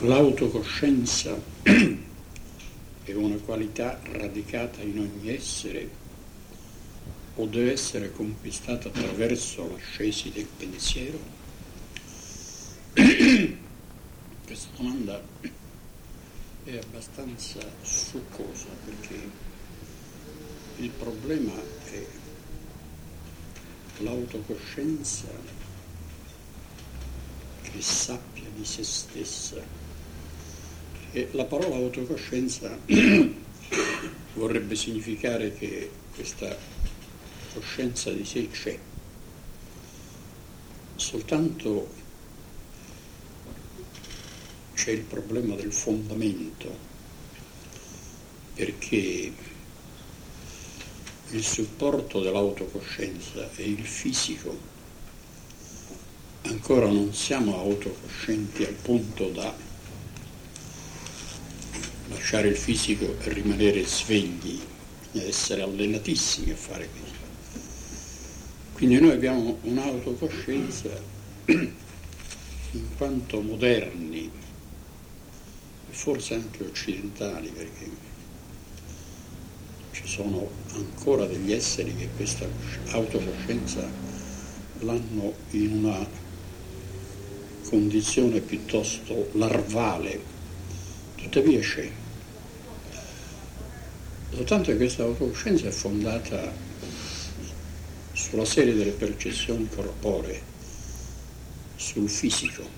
L'autocoscienza è una qualità radicata in ogni essere o deve essere conquistata attraverso l'ascesi del pensiero? Questa domanda è abbastanza succosa perché il problema è l'autocoscienza che sappia di se stessa e la parola autocoscienza vorrebbe significare che questa coscienza di sé c'è, soltanto c'è il problema del fondamento, perché il supporto dell'autocoscienza è il fisico. Ancora non siamo autocoscienti al punto da lasciare il fisico e rimanere svegli essere allenatissimi a fare questo. Quindi noi abbiamo un'autocoscienza in quanto moderni forse anche occidentali perché ci sono ancora degli esseri che questa autocoscienza l'hanno in una condizione piuttosto larvale, tuttavia c'è. Soltanto che questa autocoscienza è fondata sulla serie delle percezioni corporee, sul fisico.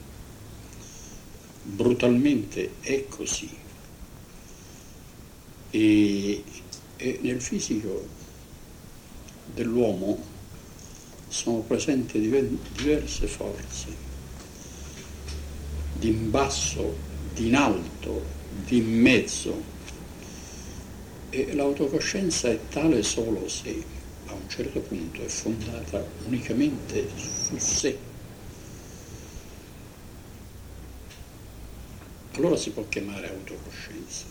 Brutalmente è così. E, e nel fisico dell'uomo sono presenti diverse forze, di in basso, di in alto, di mezzo, e l'autocoscienza è tale solo se a un certo punto è fondata unicamente su sé. Allora si può chiamare autocoscienza.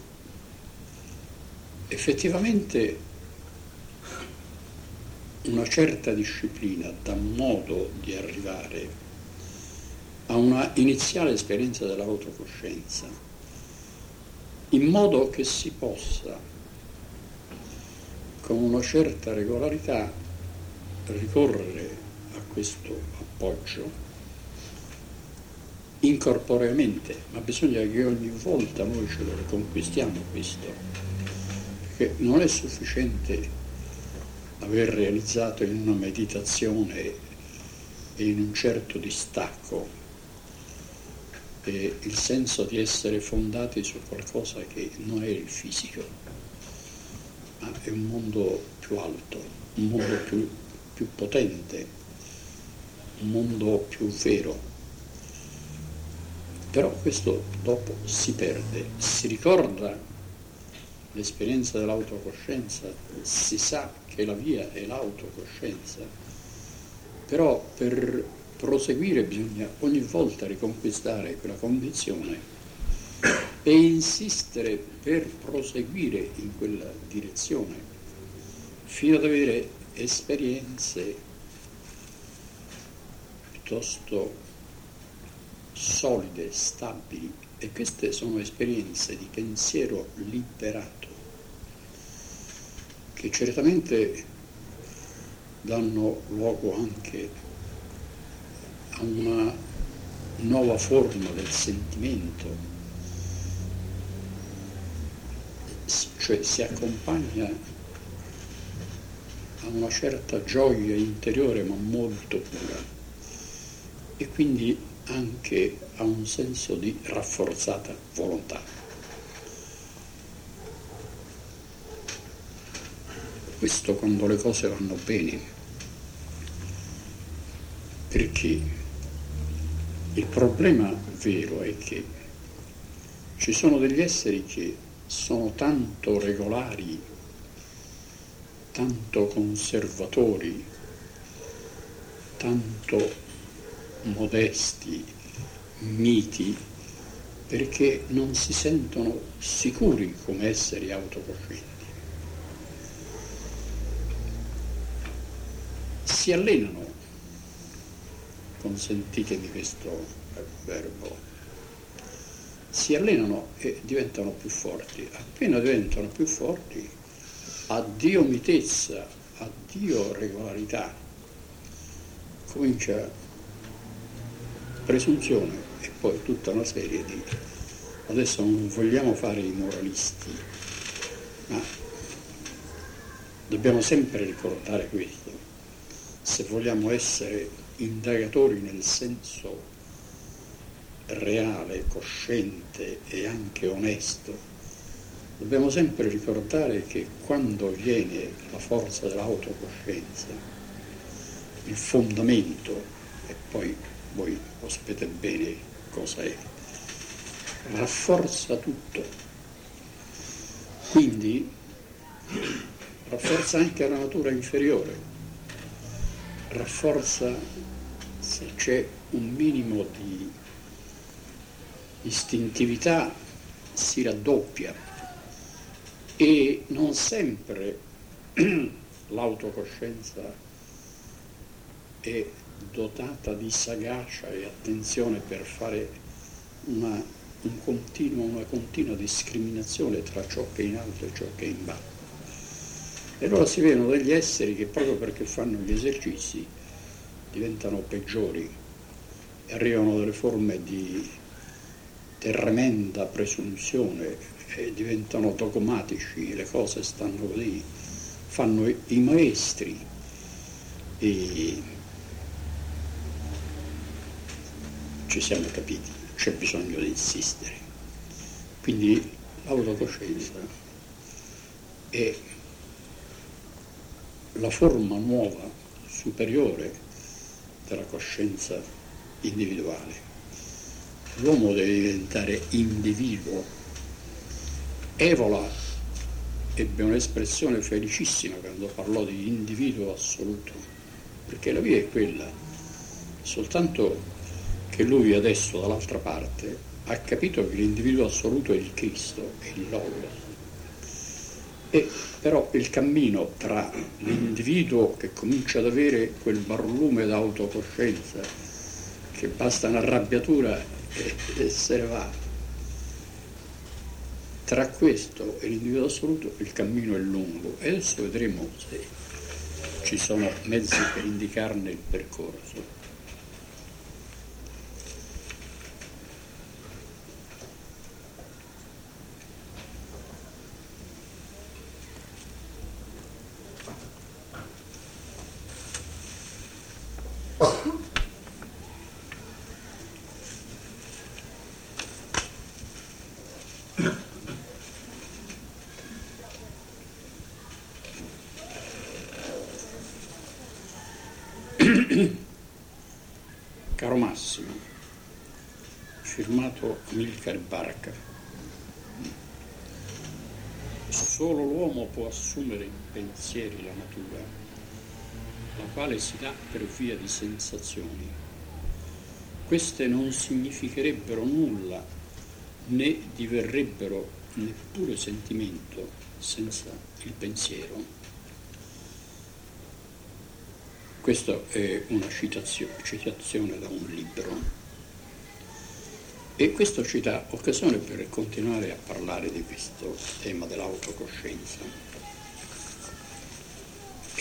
Effettivamente una certa disciplina dà modo di arrivare a una iniziale esperienza dell'autocoscienza, in modo che si possa con una certa regolarità ricorrere a questo appoggio incorporeamente, ma bisogna che ogni volta noi ce lo riconquistiamo questo, perché non è sufficiente aver realizzato in una meditazione e in un certo distacco il senso di essere fondati su qualcosa che non è il fisico ma è un mondo più alto, un mondo più, più potente, un mondo più vero. Però questo dopo si perde, si ricorda l'esperienza dell'autocoscienza, si sa che la via è l'autocoscienza, però per proseguire bisogna ogni volta riconquistare quella condizione e insistere per proseguire in quella direzione fino ad avere esperienze piuttosto solide, stabili. E queste sono esperienze di pensiero liberato che certamente danno luogo anche a una nuova forma del sentimento. Cioè si accompagna a una certa gioia interiore ma molto pura. E quindi anche a un senso di rafforzata volontà. Questo quando le cose vanno bene, perché il problema vero è che ci sono degli esseri che sono tanto regolari, tanto conservatori, tanto modesti, miti, perché non si sentono sicuri come esseri autocoscienti. Si allenano, consentitemi questo verbo, si allenano e diventano più forti. Appena diventano più forti, addio mitezza, addio regolarità, comincia presunzione e poi tutta una serie di... Adesso non vogliamo fare i moralisti, ma dobbiamo sempre ricordare questo. Se vogliamo essere indagatori nel senso reale, cosciente e anche onesto, dobbiamo sempre ricordare che quando viene la forza dell'autocoscienza, il fondamento, e poi voi lo sapete bene cosa è, rafforza tutto. Quindi rafforza anche la natura inferiore, rafforza se c'è un minimo di istintività si raddoppia e non sempre l'autocoscienza è dotata di sagacia e attenzione per fare una, un continuo, una continua discriminazione tra ciò che è in alto e ciò che è in basso. E allora si vedono degli esseri che proprio perché fanno gli esercizi diventano peggiori e arrivano delle forme di tremenda presunzione e diventano dogmatici, le cose stanno così, fanno i maestri e ci siamo capiti, c'è bisogno di insistere. Quindi l'autocoscienza è la forma nuova, superiore della coscienza individuale. L'uomo deve diventare individuo. Evola ebbe un'espressione felicissima quando parlò di individuo assoluto, perché la via è quella, soltanto che lui adesso dall'altra parte ha capito che l'individuo assoluto è il Cristo, è il Logos. E però il cammino tra l'individuo che comincia ad avere quel barlume d'autocoscienza, che basta un'arrabbiatura e, e se ne va, tra questo e l'individuo assoluto il cammino è lungo e adesso vedremo se ci sono mezzi per indicarne il percorso. Caro Massimo, firmato Milcar Barca, solo l'uomo può assumere in pensieri la natura, la quale si dà per via di sensazioni. Queste non significherebbero nulla né diverrebbero neppure sentimento senza il pensiero. Questa è una citazione, citazione da un libro e questo ci dà occasione per continuare a parlare di questo tema dell'autocoscienza.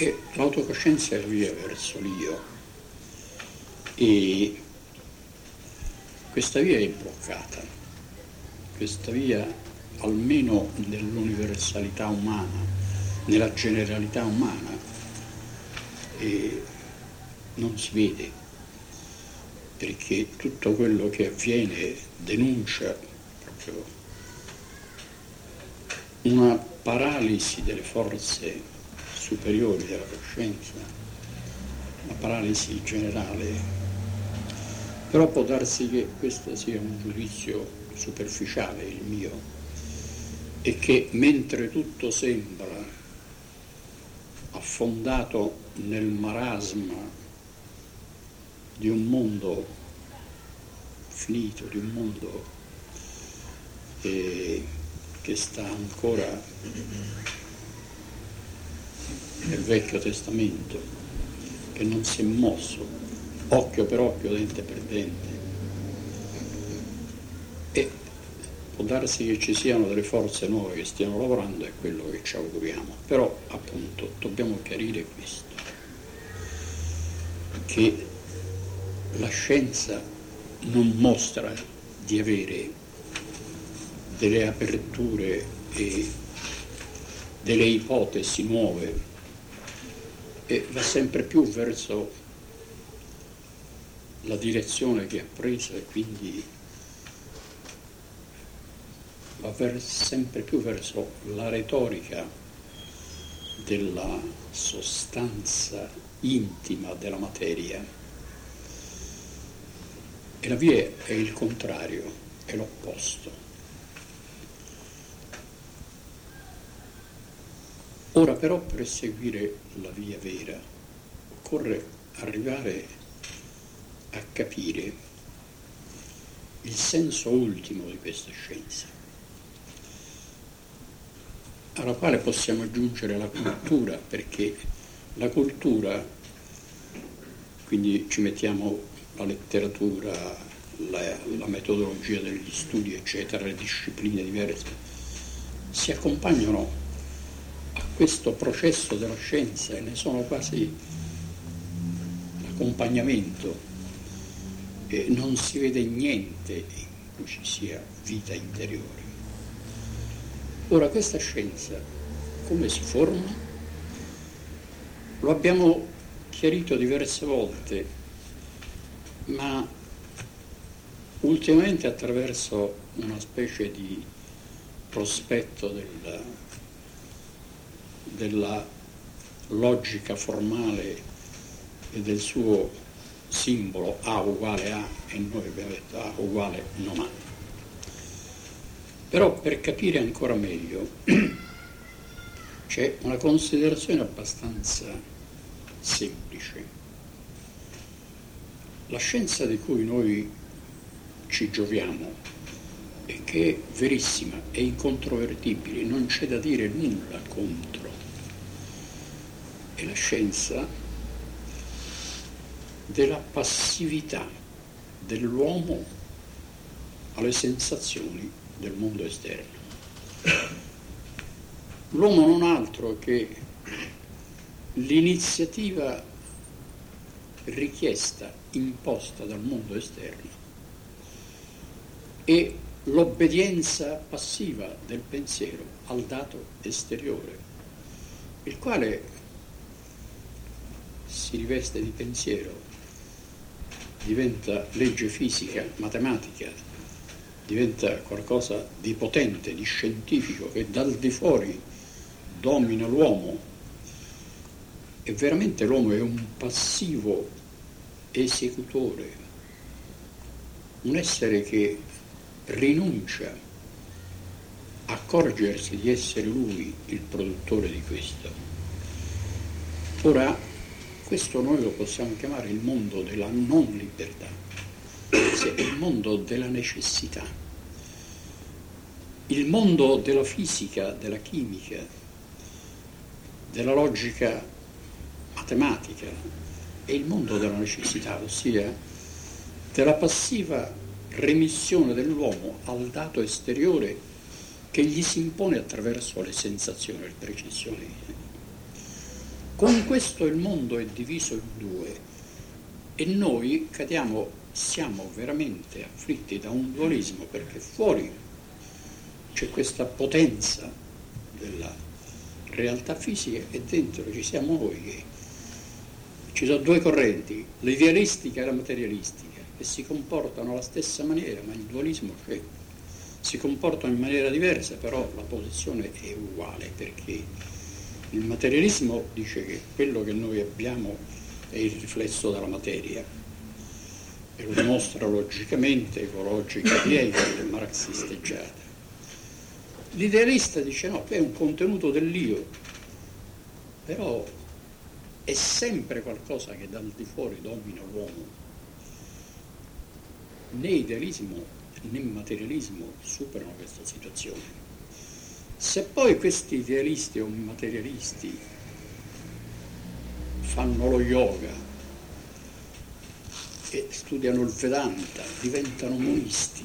E l'autocoscienza è la via verso l'io. E questa via è bloccata, questa via almeno nell'universalità umana, nella generalità umana, non si vede, perché tutto quello che avviene denuncia proprio una paralisi delle forze superiori della coscienza, una paralisi generale. Però può darsi che questo sia un giudizio superficiale, il mio, e che mentre tutto sembra affondato nel marasma di un mondo finito, di un mondo eh, che sta ancora nel Vecchio Testamento, che non si è mosso, occhio per occhio, dente per dente. E può darsi che ci siano delle forze nuove che stiano lavorando, è quello che ci auguriamo. Però appunto dobbiamo chiarire questo, che la scienza non mostra di avere delle aperture e delle ipotesi nuove e va sempre più verso la direzione che ha preso e quindi va ver- sempre più verso la retorica della sostanza intima della materia. E la via è il contrario, è l'opposto. Ora però per seguire la via vera occorre arrivare a capire il senso ultimo di questa scienza, alla quale possiamo aggiungere la cultura, perché la cultura, quindi ci mettiamo la letteratura, la, la metodologia degli studi, eccetera, le discipline diverse, si accompagnano questo processo della scienza e ne sono quasi accompagnamento e non si vede niente in cui ci sia vita interiore. Ora questa scienza come si forma? Lo abbiamo chiarito diverse volte, ma ultimamente attraverso una specie di prospetto del della logica formale e del suo simbolo A uguale A e noi abbiamo detto A uguale non A. Però per capire ancora meglio c'è una considerazione abbastanza semplice. La scienza di cui noi ci gioviamo e che è verissima, è incontrovertibile, non c'è da dire nulla contro è la scienza della passività dell'uomo alle sensazioni del mondo esterno. L'uomo non altro che l'iniziativa richiesta, imposta dal mondo esterno e l'obbedienza passiva del pensiero al dato esteriore, il quale si riveste di pensiero, diventa legge fisica, matematica, diventa qualcosa di potente, di scientifico, che dal di fuori domina l'uomo. E veramente l'uomo è un passivo esecutore, un essere che rinuncia a accorgersi di essere lui il produttore di questo. Ora questo noi lo possiamo chiamare il mondo della non libertà, è il mondo della necessità, il mondo della fisica, della chimica, della logica matematica, è il mondo della necessità, ossia della passiva remissione dell'uomo al dato esteriore che gli si impone attraverso le sensazioni, le precisioni con questo il mondo è diviso in due e noi cadiamo, siamo veramente afflitti da un dualismo perché fuori c'è questa potenza della realtà fisica e dentro ci siamo noi che ci sono due correnti, l'idealistica e la materialistica, che si comportano alla stessa maniera, ma il dualismo c'è. Si comportano in maniera diversa, però la posizione è uguale perché il materialismo dice che quello che noi abbiamo è il riflesso della materia e lo dimostra logicamente con logica di Hegel marxisteggiata. L'idealista dice no, è un contenuto dell'io, però è sempre qualcosa che dal di fuori domina l'uomo. Né idealismo né materialismo superano questa situazione. Se poi questi idealisti o materialisti fanno lo yoga e studiano il Vedanta, diventano monisti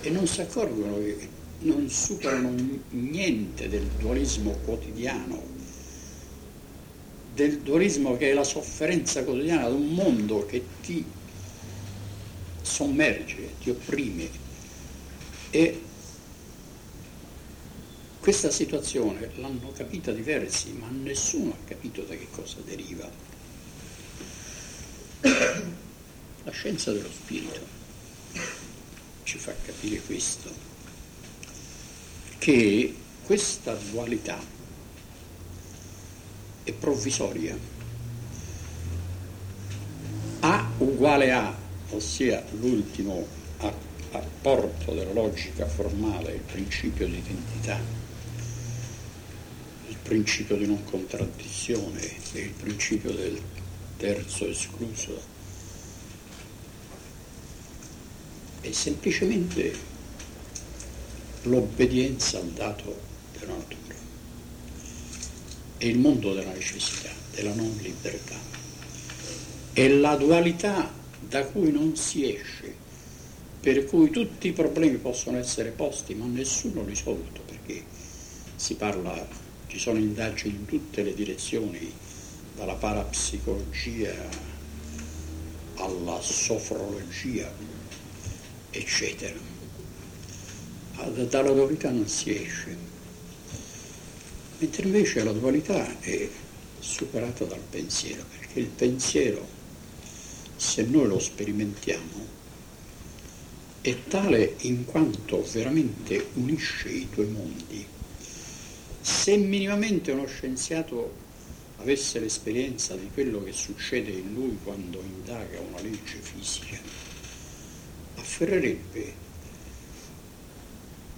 e non si accorgono che non superano niente del dualismo quotidiano, del dualismo che è la sofferenza quotidiana di un mondo che ti sommerge, ti opprime e questa situazione l'hanno capita diversi, ma nessuno ha capito da che cosa deriva. La scienza dello spirito ci fa capire questo, che questa dualità è provvisoria. A uguale A, ossia l'ultimo apporto della logica formale, il principio di identità, principio di non contraddizione il principio del terzo escluso. È semplicemente l'obbedienza al dato della natura. È il mondo della necessità, della non libertà. È la dualità da cui non si esce per cui tutti i problemi possono essere posti ma nessuno risolto perché si parla ci sono indagini in tutte le direzioni, dalla parapsicologia alla sofrologia, eccetera. Dalla dualità non si esce, mentre invece la dualità è superata dal pensiero, perché il pensiero, se noi lo sperimentiamo, è tale in quanto veramente unisce i due mondi se minimamente uno scienziato avesse l'esperienza di quello che succede in lui quando indaga una legge fisica, afferrerebbe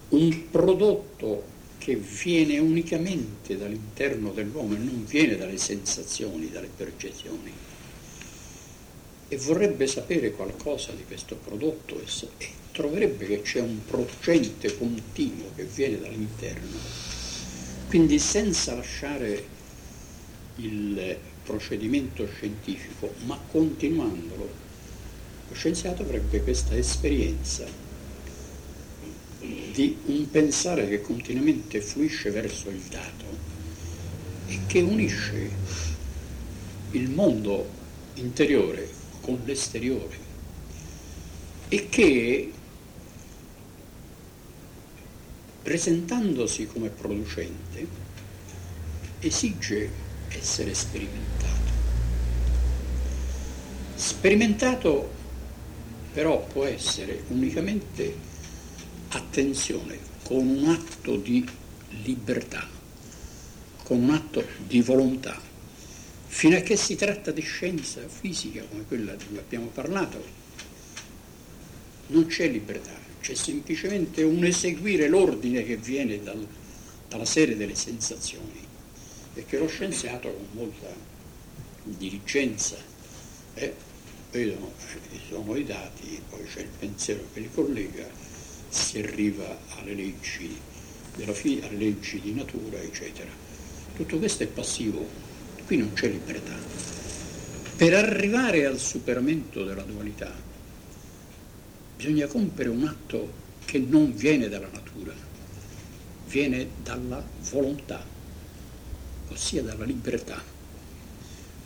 un prodotto che viene unicamente dall'interno dell'uomo e non viene dalle sensazioni, dalle percezioni, e vorrebbe sapere qualcosa di questo prodotto e troverebbe che c'è un procente continuo che viene dall'interno quindi senza lasciare il procedimento scientifico, ma continuandolo, lo scienziato avrebbe questa esperienza di un pensare che continuamente fluisce verso il dato e che unisce il mondo interiore con l'esteriore e che presentandosi come producente, esige essere sperimentato. Sperimentato però può essere unicamente, attenzione, con un atto di libertà, con un atto di volontà. Fino a che si tratta di scienza fisica come quella di cui abbiamo parlato, non c'è libertà, c'è semplicemente un eseguire l'ordine che viene dal, dalla serie delle sensazioni e che lo scienziato con molta diligenza eh, vedono, eh, sono i dati, poi c'è il pensiero che li collega, si arriva alle leggi, della fi- alle leggi di natura, eccetera. Tutto questo è passivo, qui non c'è libertà. Per arrivare al superamento della dualità bisogna compiere un atto che non viene dalla natura, viene dalla volontà, ossia dalla libertà.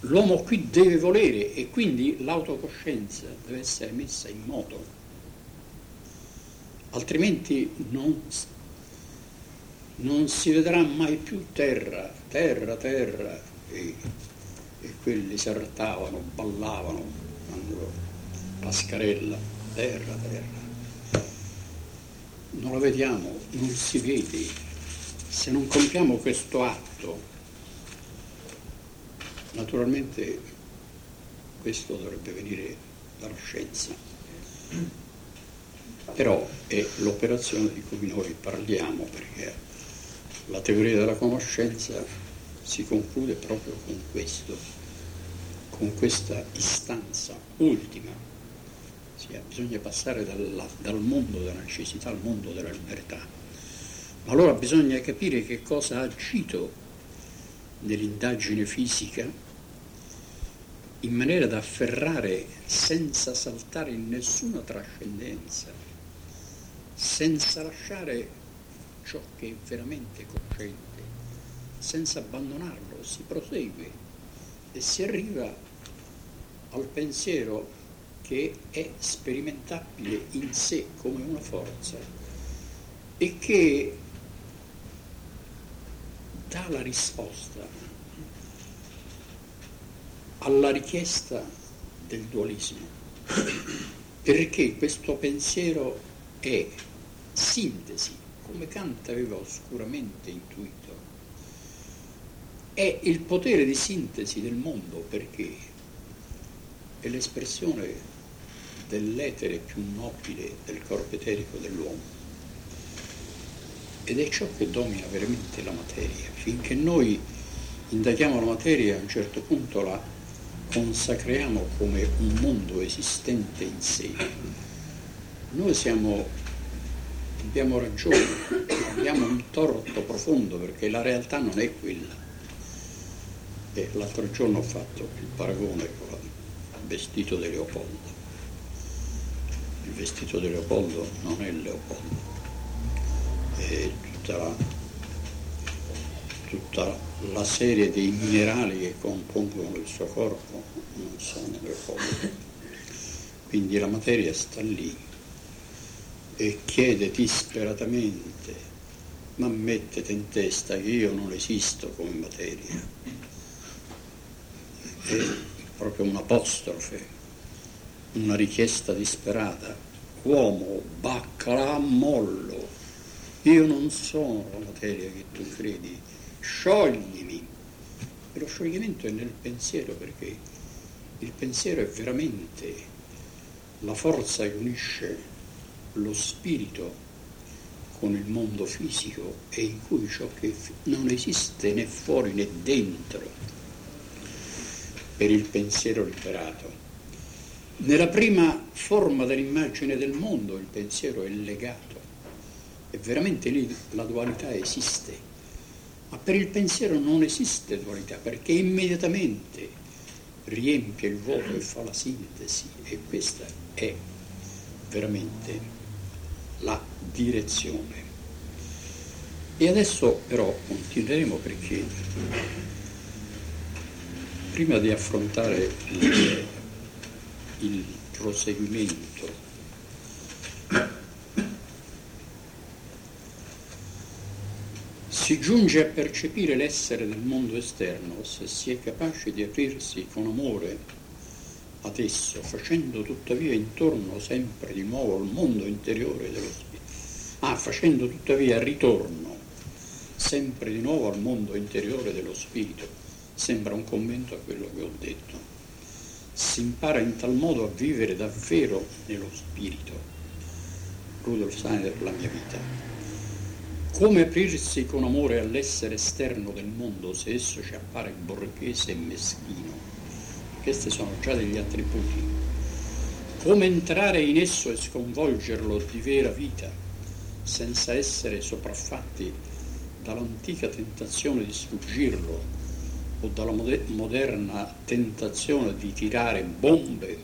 L'uomo qui deve volere e quindi l'autocoscienza deve essere messa in moto, altrimenti non, non si vedrà mai più terra, terra, terra e, e quelli esaltavano, ballavano quando Pascarella terra, terra. Non la vediamo, non si vede. Se non compiamo questo atto, naturalmente questo dovrebbe venire dalla scienza. Però è l'operazione di cui noi parliamo, perché la teoria della conoscenza si conclude proprio con questo, con questa istanza ultima sia, bisogna passare dalla, dal mondo della necessità al mondo della libertà. Ma allora bisogna capire che cosa ha agito nell'indagine fisica in maniera da afferrare senza saltare in nessuna trascendenza, senza lasciare ciò che è veramente cosciente, senza abbandonarlo, si prosegue e si arriva al pensiero che è sperimentabile in sé come una forza e che dà la risposta alla richiesta del dualismo, perché questo pensiero è sintesi, come Kant aveva oscuramente intuito, è il potere di sintesi del mondo perché? È l'espressione dell'etere più nobile del corpo eterico dell'uomo. Ed è ciò che domina veramente la materia. Finché noi indaghiamo la materia, a un certo punto la consacriamo come un mondo esistente in sé. Noi siamo, abbiamo ragione, abbiamo un torto profondo perché la realtà non è quella. E l'altro giorno ho fatto il paragone con il vestito di Leopoldo il vestito di Leopoldo non è Leopoldo, è tutta la, tutta la serie dei minerali che compongono il suo corpo non sono Leopoldo. Quindi la materia sta lì e chiede disperatamente, ma mettete in testa che io non esisto come materia. È proprio un'apostrofe una richiesta disperata. Uomo, baccala a mollo, io non sono la materia che tu credi, scioglimi. E lo scioglimento è nel pensiero perché il pensiero è veramente la forza che unisce lo spirito con il mondo fisico e in cui ciò che non esiste né fuori né dentro per il pensiero liberato nella prima forma dell'immagine del mondo il pensiero è legato e veramente lì la dualità esiste, ma per il pensiero non esiste dualità perché immediatamente riempie il vuoto e fa la sintesi e questa è veramente la direzione. E adesso però continueremo perché prima di affrontare il il proseguimento. Si giunge a percepire l'essere del mondo esterno se si è capaci di aprirsi con amore ad esso, facendo tuttavia intorno sempre di nuovo al mondo interiore dello spirito. Ah, facendo tuttavia ritorno sempre di nuovo al mondo interiore dello spirito. Sembra un commento a quello che ho detto si impara in tal modo a vivere davvero nello spirito. Rudolf Steiner, la mia vita. Come aprirsi con amore all'essere esterno del mondo se esso ci appare borghese e meschino? Questi sono già degli attributi. Come entrare in esso e sconvolgerlo di vera vita senza essere sopraffatti dall'antica tentazione di sfuggirlo o dalla moderna tentazione di tirare bombe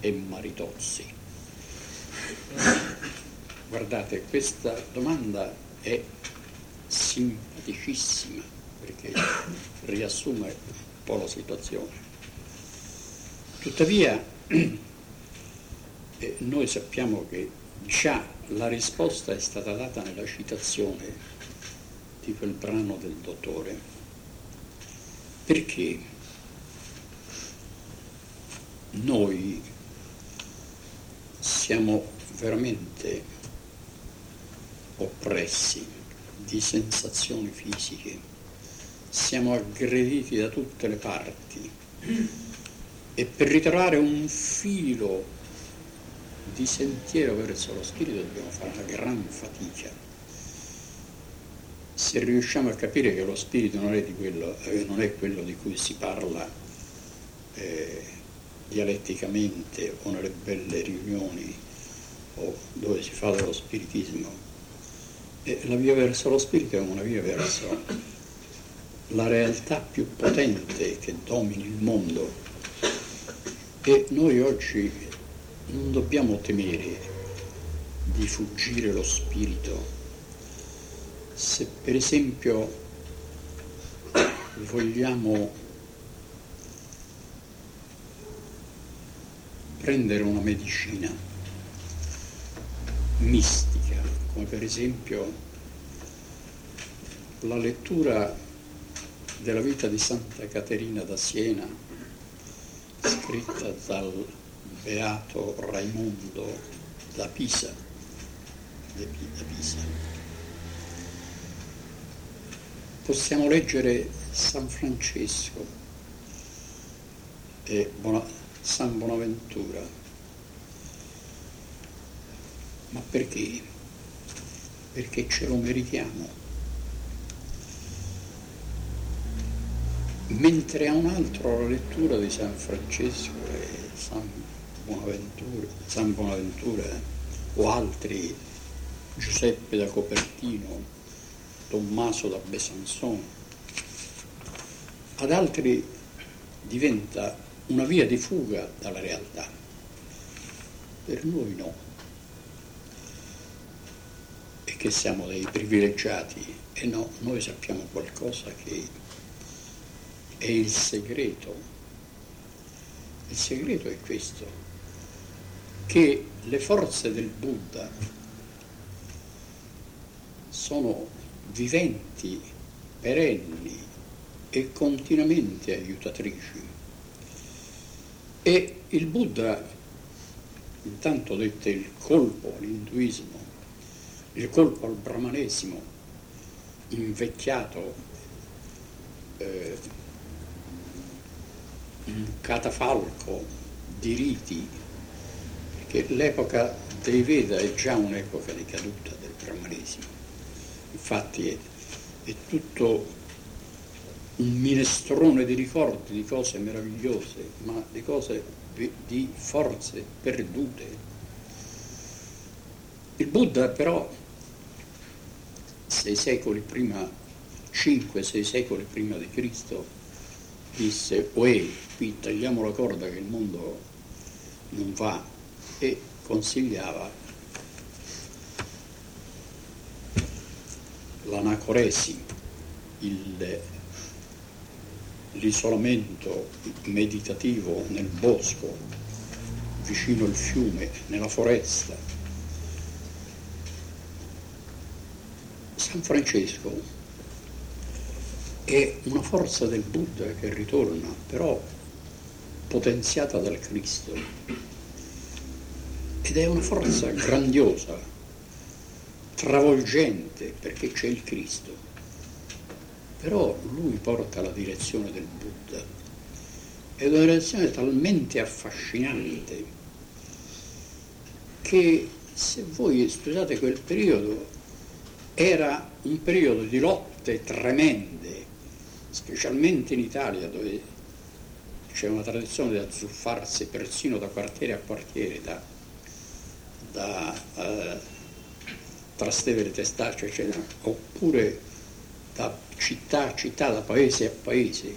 e maritozzi. Guardate, questa domanda è simpaticissima perché riassume un po' la situazione. Tuttavia, eh, noi sappiamo che già la risposta è stata data nella citazione di quel brano del dottore perché noi siamo veramente oppressi di sensazioni fisiche, siamo aggrediti da tutte le parti. E per ritrovare un filo di sentiero verso lo spirito dobbiamo fare una gran fatica se riusciamo a capire che lo spirito non è, quello, eh, non è quello, di cui si parla eh, dialetticamente o nelle belle riunioni o dove si fa dello spiritismo, eh, la via verso lo spirito è una via verso la realtà più potente che domini il mondo e noi oggi non dobbiamo temere di fuggire lo spirito. Se per esempio vogliamo prendere una medicina mistica, come per esempio la lettura della vita di Santa Caterina da Siena, scritta dal beato Raimondo da Pisa, da Pisa. Possiamo leggere San Francesco e San Bonaventura. Ma perché? Perché ce lo meritiamo. Mentre a un altro la lettura di San Francesco e San Bonaventura, San Bonaventura o altri, Giuseppe da Copertino, Tommaso da Besançon, ad altri diventa una via di fuga dalla realtà. Per noi no. E che siamo dei privilegiati. E no, noi sappiamo qualcosa che è il segreto. Il segreto è questo, che le forze del Buddha sono viventi, perenni e continuamente aiutatrici. E il Buddha intanto dette il colpo all'induismo, il colpo al brahmanesimo, invecchiato, eh, un catafalco di riti, perché l'epoca dei Veda è già un'epoca di caduta del brahmanesimo. Infatti è, è tutto un minestrone di ricordi, di cose meravigliose, ma di cose di forze perdute. Il Buddha però, sei secoli prima, cinque, sei secoli prima di Cristo, disse, uè, qui tagliamo la corda che il mondo non va e consigliava l'anacoresi, il l'isolamento meditativo nel bosco, vicino al fiume, nella foresta. San Francesco è una forza del Buddha che ritorna, però potenziata dal Cristo. Ed è una forza grandiosa, travolgente, perché c'è il Cristo però lui porta la direzione del Buddha. È una direzione talmente affascinante che se voi studiate quel periodo era un periodo di lotte tremende, specialmente in Italia dove c'è una tradizione di azzuffarsi persino da quartiere a quartiere, da, da uh, Trastevere Testaccio, eccetera, oppure da città a città, da paese a paese,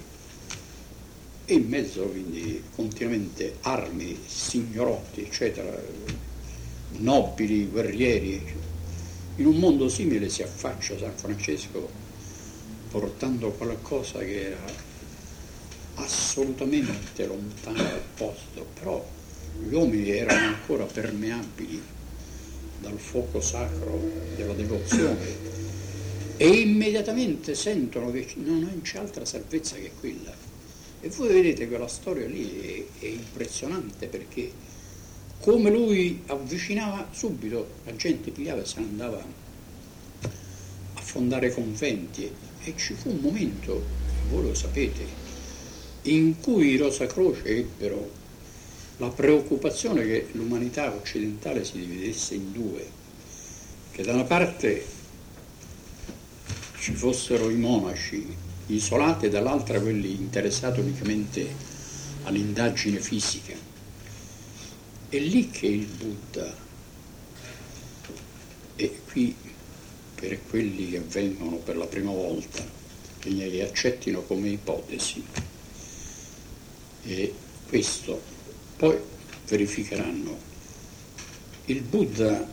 e in mezzo quindi continuamente armi, signorotti, eccetera, nobili, guerrieri. In un mondo simile si affaccia San Francesco portando qualcosa che era assolutamente lontano dal posto, però gli uomini erano ancora permeabili dal fuoco sacro della devozione. E immediatamente sentono che non c'è altra salvezza che quella. E voi vedete che la storia lì è, è impressionante perché come lui avvicinava subito, la gente pigliava e se ne andava a fondare conventi. E ci fu un momento, voi lo sapete, in cui i Rosa Croce ebbero la preoccupazione che l'umanità occidentale si dividesse in due, che da una parte ci fossero i monaci isolati e dall'altra quelli interessati unicamente all'indagine fisica. È lì che il Buddha, e qui per quelli che vengono per la prima volta, che li accettino come ipotesi, e questo poi verificheranno. Il Buddha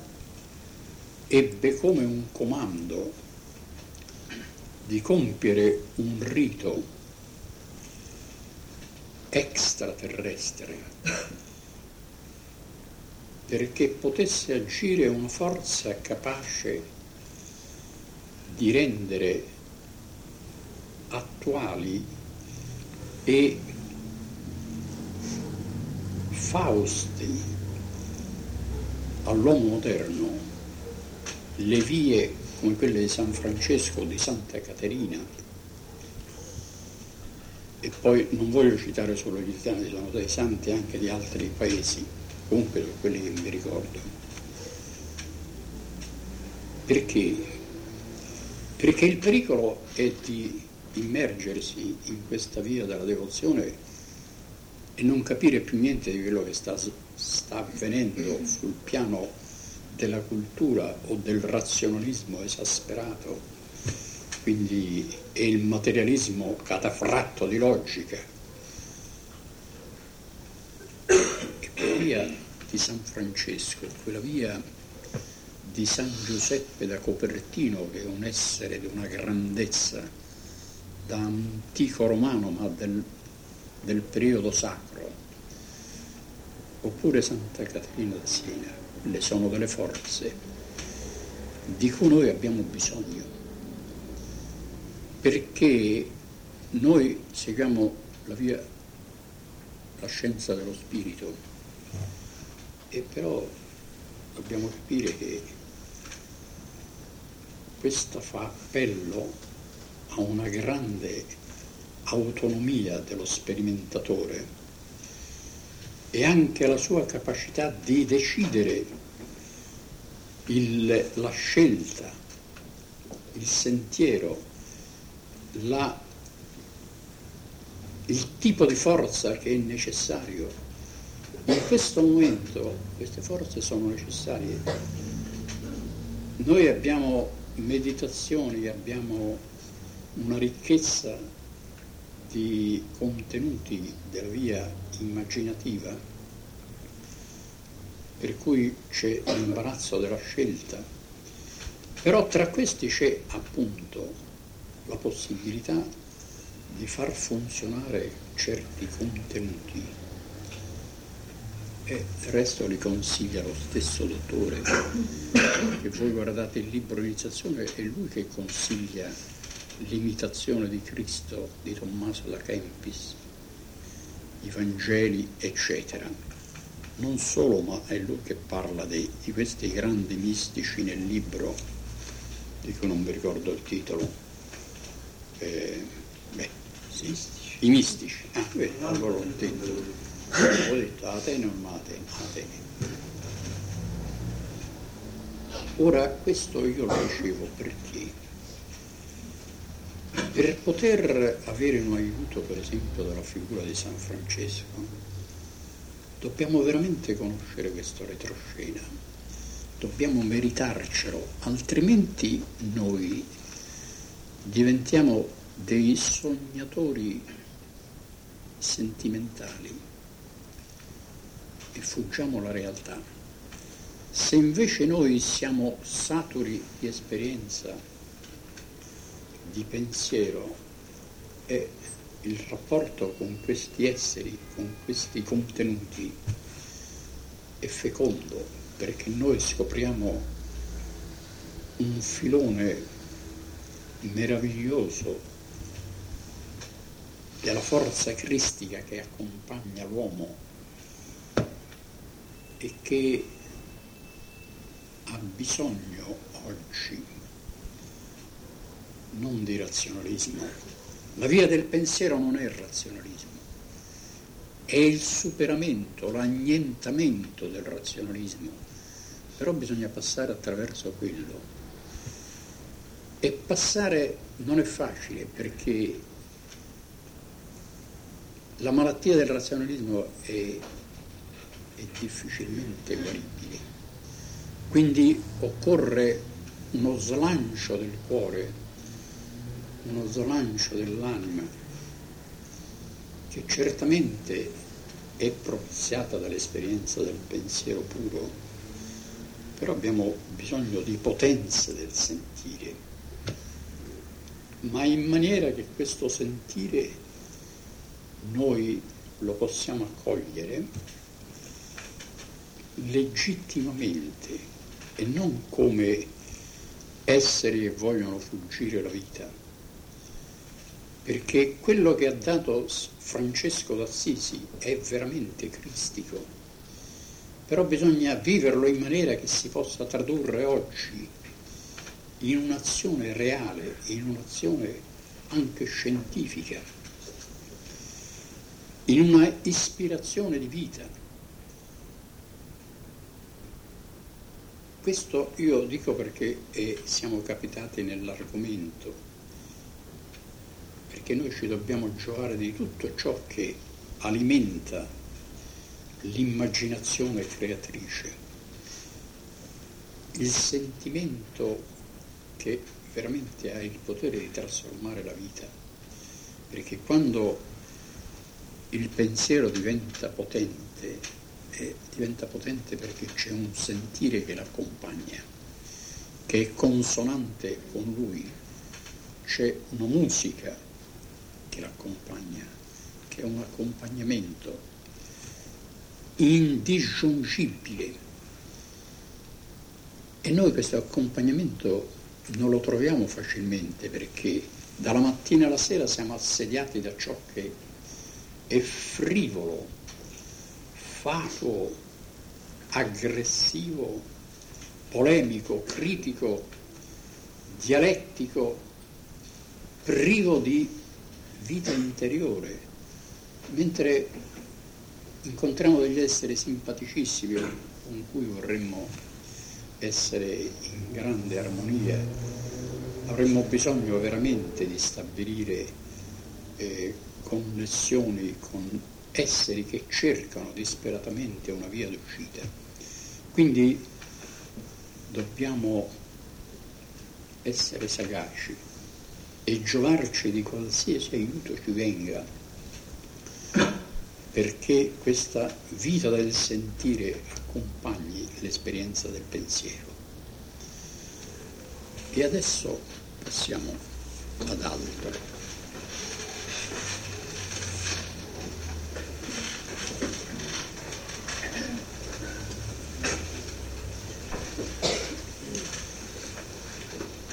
ebbe come un comando di compiere un rito extraterrestre perché potesse agire una forza capace di rendere attuali e fausti all'uomo moderno le vie come quelle di San Francesco di Santa Caterina e poi non voglio citare solo gli italiani, sono dei santi anche di altri paesi, comunque sono quelli che mi ricordo. Perché? Perché il pericolo è di immergersi in questa via della devozione e non capire più niente di quello che sta, sta avvenendo sul piano della cultura o del razionalismo esasperato, quindi è il materialismo catafratto di logica. E quella via di San Francesco, quella via di San Giuseppe da Copertino, che è un essere di una grandezza da antico romano, ma del, del periodo sacro, oppure Santa Caterina da Siena, le sono delle forze di cui noi abbiamo bisogno, perché noi seguiamo la via, la scienza dello spirito, e però dobbiamo capire che questa fa appello a una grande autonomia dello sperimentatore e anche la sua capacità di decidere il, la scelta, il sentiero, la, il tipo di forza che è necessario. In questo momento queste forze sono necessarie. Noi abbiamo meditazioni, abbiamo una ricchezza di contenuti della via immaginativa, per cui c'è l'imbarazzo della scelta, però tra questi c'è appunto la possibilità di far funzionare certi contenuti. E il resto li consiglia lo stesso dottore che voi guardate il libro iniziazione è lui che consiglia l'imitazione di Cristo di Tommaso da Kempis, i Vangeli, eccetera. Non solo, ma è lui che parla di, di questi grandi mistici nel libro, di cui non mi ricordo il titolo. Eh, beh, sì, i mistici. Ah, beh, allora ho detto, ho detto Atene o Atene? Atene. Ora, questo io lo dicevo perché per poter avere un aiuto, per esempio, dalla figura di San Francesco, dobbiamo veramente conoscere questo retroscena, dobbiamo meritarcelo, altrimenti noi diventiamo dei sognatori sentimentali e fuggiamo la realtà. Se invece noi siamo saturi di esperienza, di pensiero e il rapporto con questi esseri, con questi contenuti è fecondo perché noi scopriamo un filone meraviglioso della forza cristica che accompagna l'uomo e che ha bisogno oggi non di razionalismo. La via del pensiero non è il razionalismo, è il superamento, l'annientamento del razionalismo, però bisogna passare attraverso quello. E passare non è facile perché la malattia del razionalismo è, è difficilmente guaribile. Quindi occorre uno slancio del cuore uno slancio dell'anima che certamente è propiziata dall'esperienza del pensiero puro, però abbiamo bisogno di potenza del sentire, ma in maniera che questo sentire noi lo possiamo accogliere legittimamente e non come esseri che vogliono fuggire la vita. Perché quello che ha dato Francesco d'Assisi è veramente cristico però bisogna viverlo in maniera che si possa tradurre oggi in un'azione reale, in un'azione anche scientifica, in una ispirazione di vita. Questo io dico perché eh, siamo capitati nell'argomento, perché noi ci dobbiamo giovare di tutto ciò che alimenta l'immaginazione creatrice, il sentimento che veramente ha il potere di trasformare la vita, perché quando il pensiero diventa potente, eh, diventa potente perché c'è un sentire che l'accompagna, che è consonante con lui, c'è una musica che l'accompagna, che è un accompagnamento indisgiungibile. E noi questo accompagnamento non lo troviamo facilmente perché dalla mattina alla sera siamo assediati da ciò che è frivolo, fatuo, aggressivo, polemico, critico, dialettico, privo di vita interiore, mentre incontriamo degli esseri simpaticissimi con cui vorremmo essere in grande armonia, avremmo bisogno veramente di stabilire eh, connessioni con esseri che cercano disperatamente una via d'uscita. Quindi dobbiamo essere sagaci e giovarci di qualsiasi aiuto ci venga perché questa vita del sentire accompagni l'esperienza del pensiero. E adesso passiamo ad altro.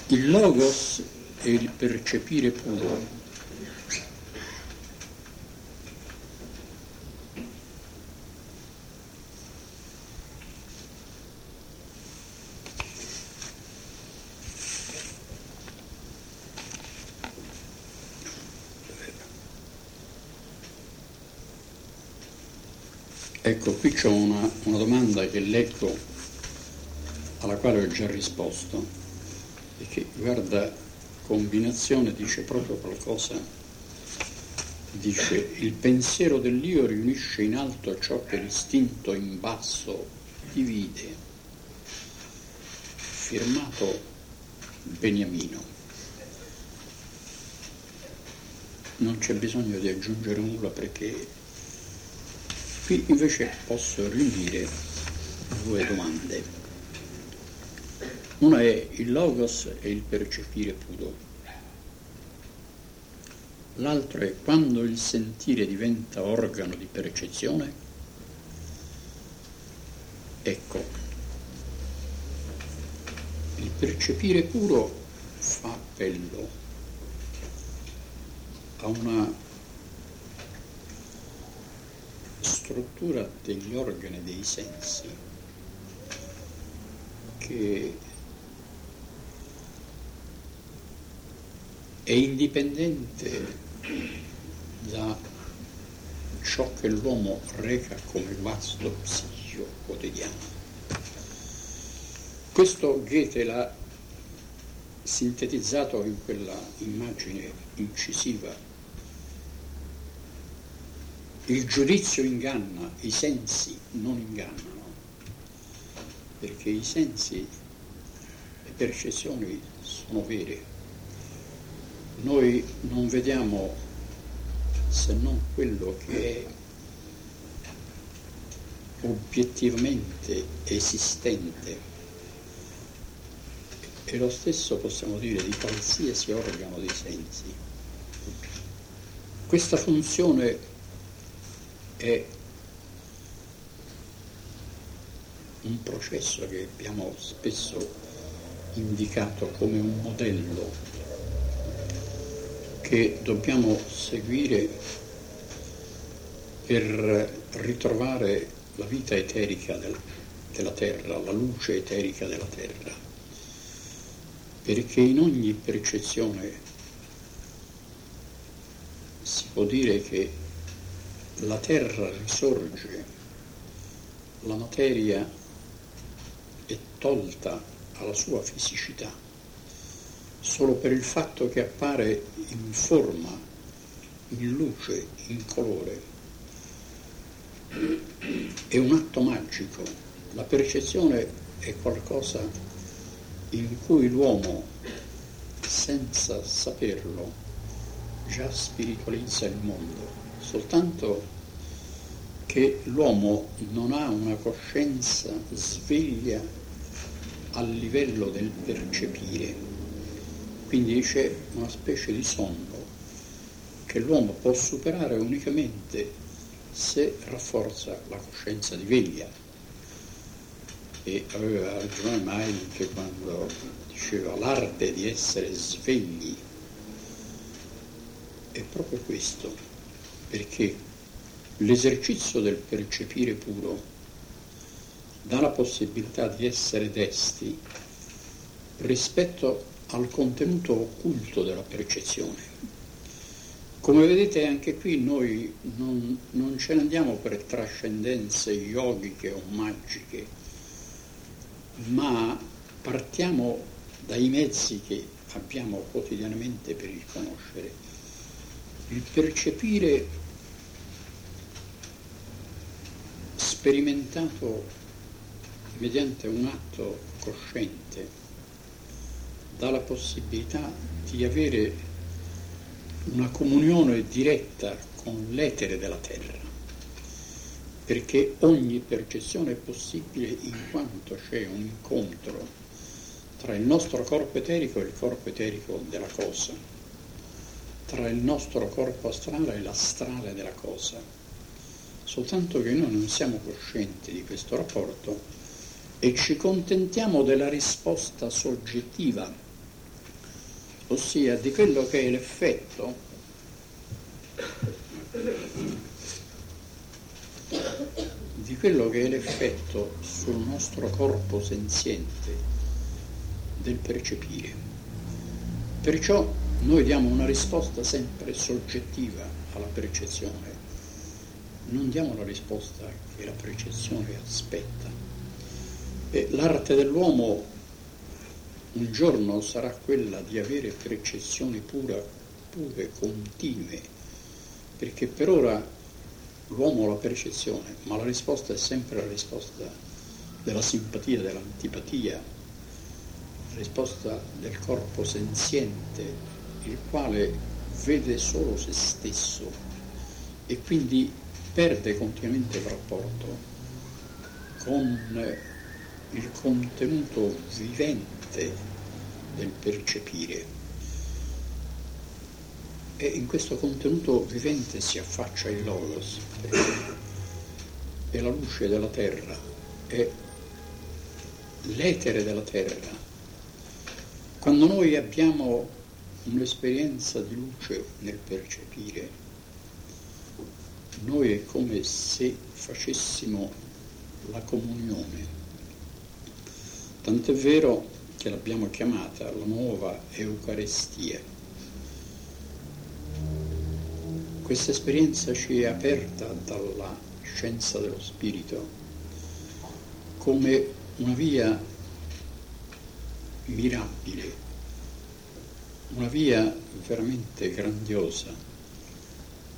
Il logos è il percepire puro. Ecco, qui c'è una, una domanda che leggo alla quale ho già risposto e che guarda combinazione dice proprio qualcosa, dice il pensiero dell'io riunisce in alto ciò che l'istinto in basso divide, firmato Beniamino. Non c'è bisogno di aggiungere nulla perché Qui invece posso riunire due domande. Una è il logos e il percepire puro. L'altro è quando il sentire diventa organo di percezione. Ecco, il percepire puro fa appello a una struttura degli organi dei sensi che è indipendente da ciò che l'uomo reca come vasto psichico quotidiano. Questo Goethe l'ha sintetizzato in quella immagine incisiva il giudizio inganna, i sensi non ingannano, perché i sensi, le percezioni sono vere. Noi non vediamo se non quello che è obiettivamente esistente e lo stesso possiamo dire di qualsiasi organo dei sensi. Questa funzione è un processo che abbiamo spesso indicato come un modello che dobbiamo seguire per ritrovare la vita eterica del, della terra, la luce eterica della terra, perché in ogni percezione si può dire che la terra risorge, la materia è tolta alla sua fisicità, solo per il fatto che appare in forma, in luce, in colore. È un atto magico. La percezione è qualcosa in cui l'uomo, senza saperlo, già spiritualizza il mondo, soltanto che l'uomo non ha una coscienza sveglia a livello del percepire, quindi c'è una specie di sonno che l'uomo può superare unicamente se rafforza la coscienza di veglia. E aveva ragione Mailke quando diceva l'arte di essere svegli. È proprio questo, perché l'esercizio del percepire puro dà la possibilità di essere desti rispetto al contenuto occulto della percezione. Come vedete anche qui noi non, non ce ne andiamo per trascendenze yogiche o magiche, ma partiamo dai mezzi che abbiamo quotidianamente per il conoscere. Il percepire sperimentato mediante un atto cosciente dà la possibilità di avere una comunione diretta con l'etere della terra, perché ogni percezione è possibile in quanto c'è un incontro tra il nostro corpo eterico e il corpo eterico della cosa, tra il nostro corpo astrale e l'astrale della cosa, soltanto che noi non siamo coscienti di questo rapporto e ci contentiamo della risposta soggettiva ossia di quello che è l'effetto di quello che è l'effetto sul nostro corpo senziente del percepire. Perciò noi diamo una risposta sempre soggettiva alla percezione, non diamo la risposta che la percezione aspetta. E l'arte dell'uomo un giorno sarà quella di avere percezioni pura, pure, continue, perché per ora l'uomo ha la percezione, ma la risposta è sempre la risposta della simpatia, dell'antipatia, la risposta del corpo senziente, il quale vede solo se stesso e quindi perde continuamente il rapporto con il contenuto vivente parte del percepire. E in questo contenuto vivente si affaccia il Logos, è la luce della terra, è l'etere della terra. Quando noi abbiamo un'esperienza di luce nel percepire, noi è come se facessimo la comunione. Tant'è vero che l'abbiamo chiamata la nuova Eucaristia. Questa esperienza ci è aperta dalla scienza dello spirito come una via mirabile, una via veramente grandiosa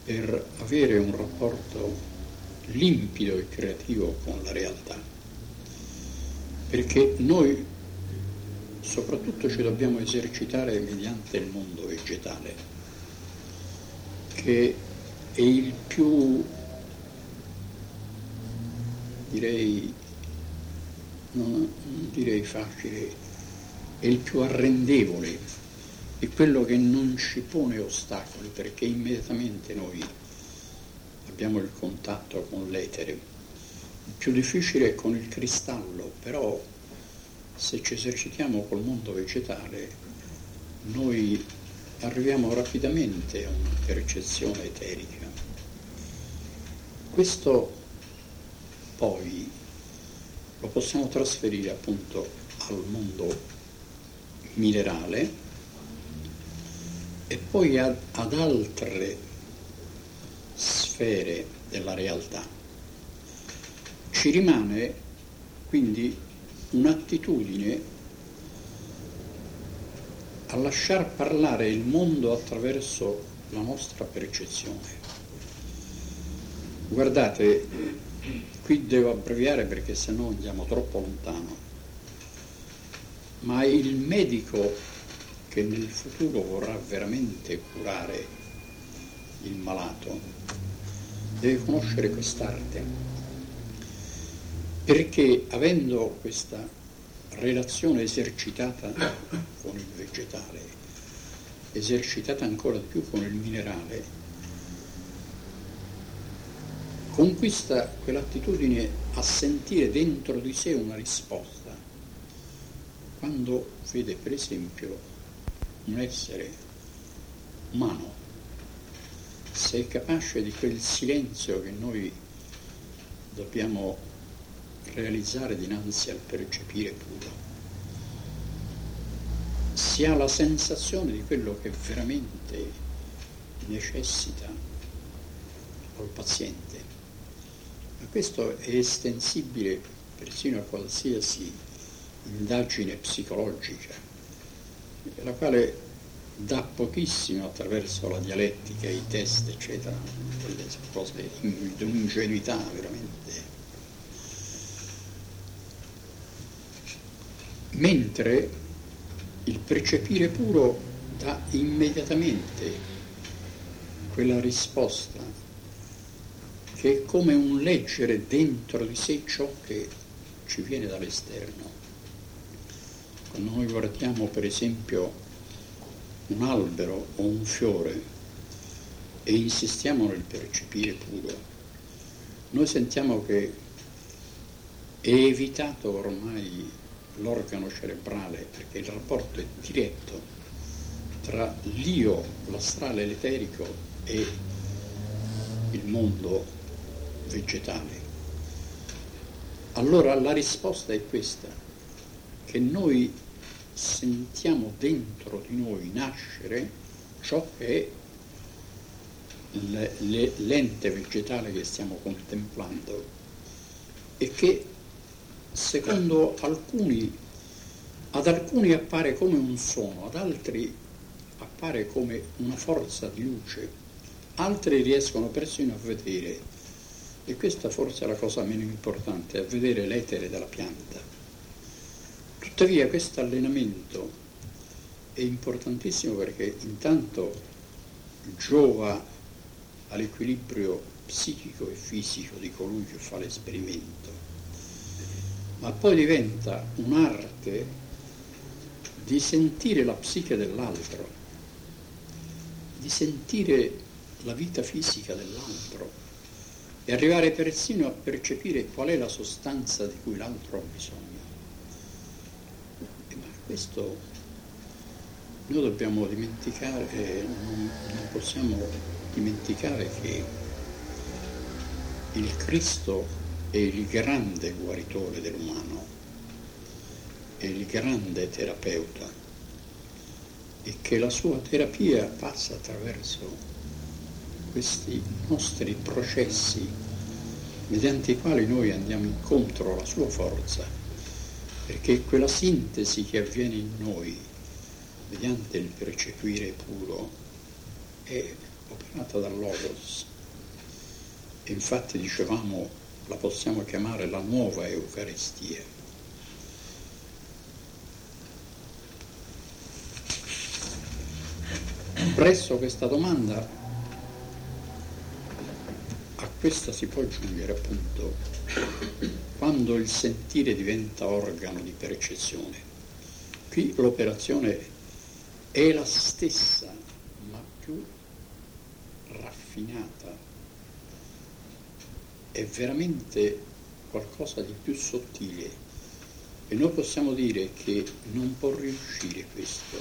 per avere un rapporto limpido e creativo con la realtà. Perché noi soprattutto ci dobbiamo esercitare mediante il mondo vegetale, che è il più, direi, non, non direi facile, è il più arrendevole, è quello che non ci pone ostacoli perché immediatamente noi abbiamo il contatto con l'etere. Il più difficile è con il cristallo, però se ci esercitiamo col mondo vegetale noi arriviamo rapidamente a una percezione eterica. Questo poi lo possiamo trasferire appunto al mondo minerale e poi ad, ad altre sfere della realtà. Ci rimane quindi un'attitudine a lasciar parlare il mondo attraverso la nostra percezione. Guardate, qui devo abbreviare perché sennò andiamo troppo lontano, ma il medico che nel futuro vorrà veramente curare il malato deve conoscere quest'arte, perché avendo questa relazione esercitata con il vegetale, esercitata ancora di più con il minerale, conquista quell'attitudine a sentire dentro di sé una risposta. Quando vede per esempio un essere umano, se è capace di quel silenzio che noi dobbiamo realizzare dinanzi al percepire puro, si ha la sensazione di quello che veramente necessita al paziente ma questo è estensibile persino a qualsiasi indagine psicologica, la quale dà pochissimo attraverso la dialettica, i test, eccetera, quelle cose di un'ingenuità veramente. Mentre il percepire puro dà immediatamente quella risposta che è come un leggere dentro di sé ciò che ci viene dall'esterno. Quando noi guardiamo per esempio un albero o un fiore e insistiamo nel percepire puro, noi sentiamo che è evitato ormai l'organo cerebrale perché il rapporto è diretto tra l'io, l'astrale l'eterico e il mondo vegetale. Allora la risposta è questa, che noi sentiamo dentro di noi nascere ciò che è l'ente vegetale che stiamo contemplando e che secondo alcuni, ad alcuni appare come un suono, ad altri appare come una forza di luce, altri riescono persino a vedere e questa forse è la cosa meno importante, a vedere l'etere della pianta. Tuttavia questo allenamento è importantissimo perché intanto giova all'equilibrio psichico e fisico di colui che fa l'esperimento, ma poi diventa un'arte di sentire la psiche dell'altro, di sentire la vita fisica dell'altro e arrivare persino a percepire qual è la sostanza di cui l'altro ha bisogno. Ma questo noi dobbiamo dimenticare, eh, non, non possiamo dimenticare che il Cristo è il grande guaritore dell'umano, è il grande terapeuta e che la sua terapia passa attraverso questi nostri processi mediante i quali noi andiamo incontro alla sua forza, perché quella sintesi che avviene in noi mediante il percepire puro è operata dal Logos. E infatti dicevamo, la possiamo chiamare la nuova Eucaristia. Presso questa domanda questa si può aggiungere appunto quando il sentire diventa organo di percezione. Qui l'operazione è la stessa, ma più raffinata. È veramente qualcosa di più sottile. E noi possiamo dire che non può riuscire questo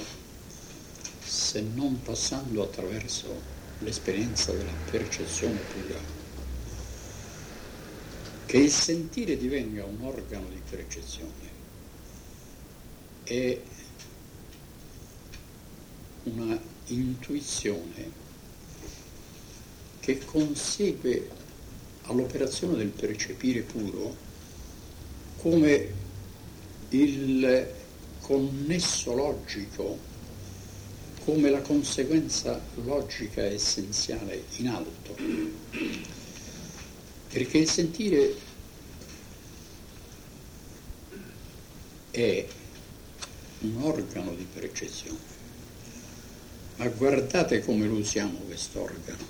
se non passando attraverso l'esperienza della percezione pura. Che il sentire divenga un organo di percezione è una intuizione che consegue all'operazione del percepire puro come il connesso logico, come la conseguenza logica essenziale in alto. Perché il sentire è un organo di percezione. Ma guardate come lo usiamo quest'organo,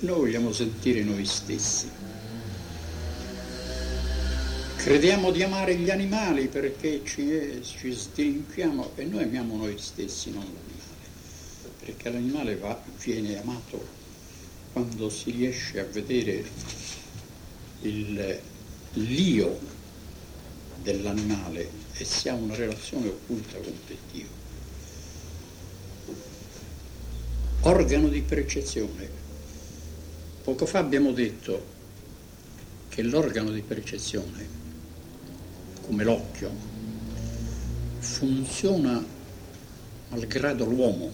noi vogliamo sentire noi stessi. Crediamo di amare gli animali perché ci, ci strinchiamo e noi amiamo noi stessi, non l'animale, perché l'animale va, viene amato quando si riesce a vedere il, l'io dell'animale e si ha una relazione occulta con Dio. organo di percezione. Poco fa abbiamo detto che l'organo di percezione, come l'occhio, funziona malgrado l'uomo,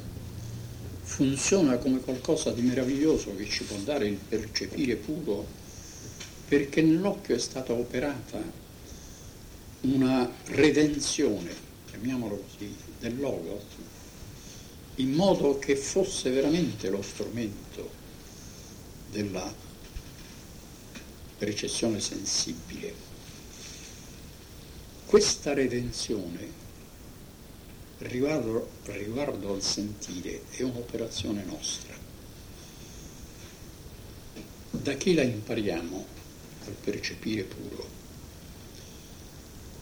funziona come qualcosa di meraviglioso che ci può dare il percepire puro, perché nell'occhio è stata operata una redenzione, chiamiamolo così, del logos, in modo che fosse veramente lo strumento della percezione sensibile. Questa redenzione riguardo, riguardo al sentire è un'operazione nostra. Da chi la impariamo al percepire puro?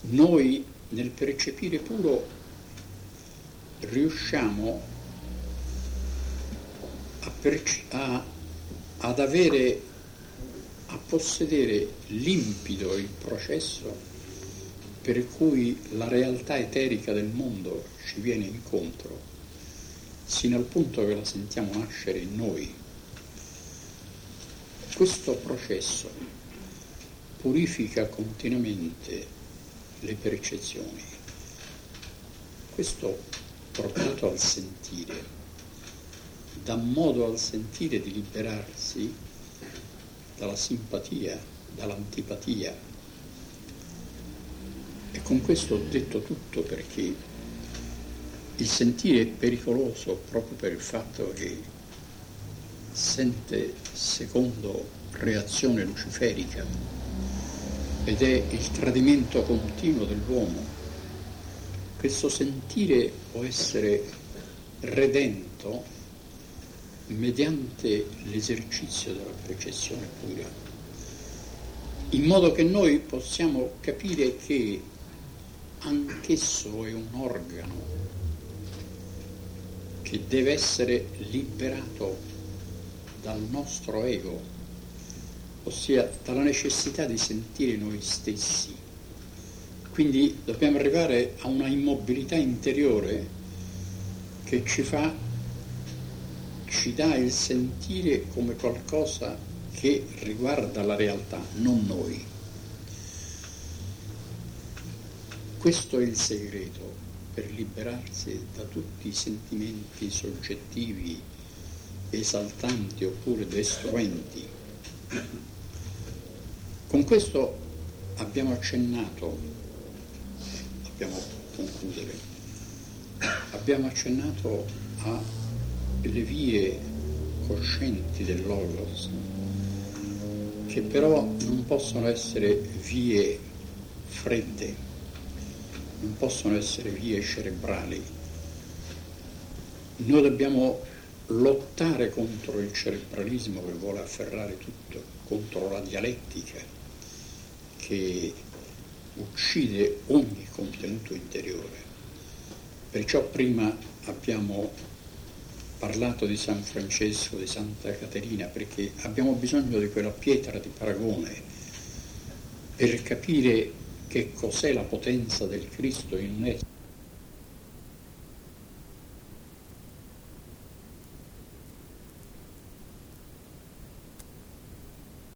Noi nel percepire puro riusciamo a perci- a, ad avere, a possedere limpido il processo per cui la realtà eterica del mondo ci viene incontro, sino al punto che la sentiamo nascere in noi. Questo processo purifica continuamente le percezioni. Questo portato al sentire dà modo al sentire di liberarsi dalla simpatia, dall'antipatia. E con questo ho detto tutto perché il sentire è pericoloso proprio per il fatto che sente secondo reazione luciferica ed è il tradimento continuo dell'uomo. Questo sentire può essere redento mediante l'esercizio della percezione pura, in modo che noi possiamo capire che anch'esso è un organo che deve essere liberato dal nostro ego, ossia dalla necessità di sentire noi stessi. Quindi dobbiamo arrivare a una immobilità interiore che ci fa ci dà il sentire come qualcosa che riguarda la realtà, non noi. Questo è il segreto per liberarsi da tutti i sentimenti soggettivi, esaltanti oppure destruenti. Con questo abbiamo accennato, dobbiamo concludere, abbiamo accennato a le vie coscienti del Logos, che però non possono essere vie fredde, non possono essere vie cerebrali. Noi dobbiamo lottare contro il cerebralismo che vuole afferrare tutto, contro la dialettica che uccide ogni contenuto interiore Perciò prima abbiamo parlato di San Francesco, di Santa Caterina, perché abbiamo bisogno di quella pietra di paragone per capire che cos'è la potenza del Cristo in noi